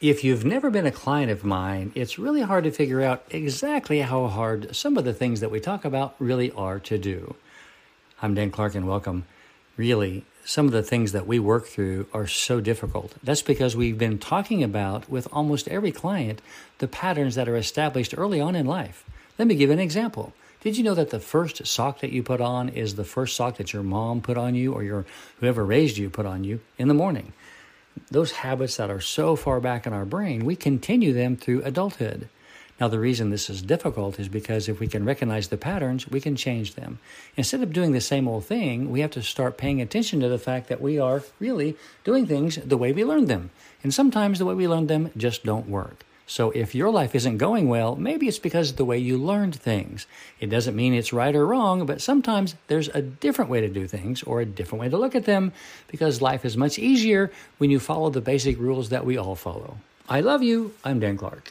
If you've never been a client of mine, it's really hard to figure out exactly how hard some of the things that we talk about really are to do. I'm Dan Clark and welcome. Really, some of the things that we work through are so difficult. That's because we've been talking about with almost every client the patterns that are established early on in life. Let me give an example. Did you know that the first sock that you put on is the first sock that your mom put on you or your whoever raised you put on you in the morning? Those habits that are so far back in our brain, we continue them through adulthood. Now, the reason this is difficult is because if we can recognize the patterns, we can change them. Instead of doing the same old thing, we have to start paying attention to the fact that we are really doing things the way we learned them. And sometimes the way we learned them just don't work. So if your life isn't going well, maybe it's because of the way you learned things. It doesn't mean it's right or wrong, but sometimes there's a different way to do things or a different way to look at them because life is much easier when you follow the basic rules that we all follow. I love you. I'm Dan Clark.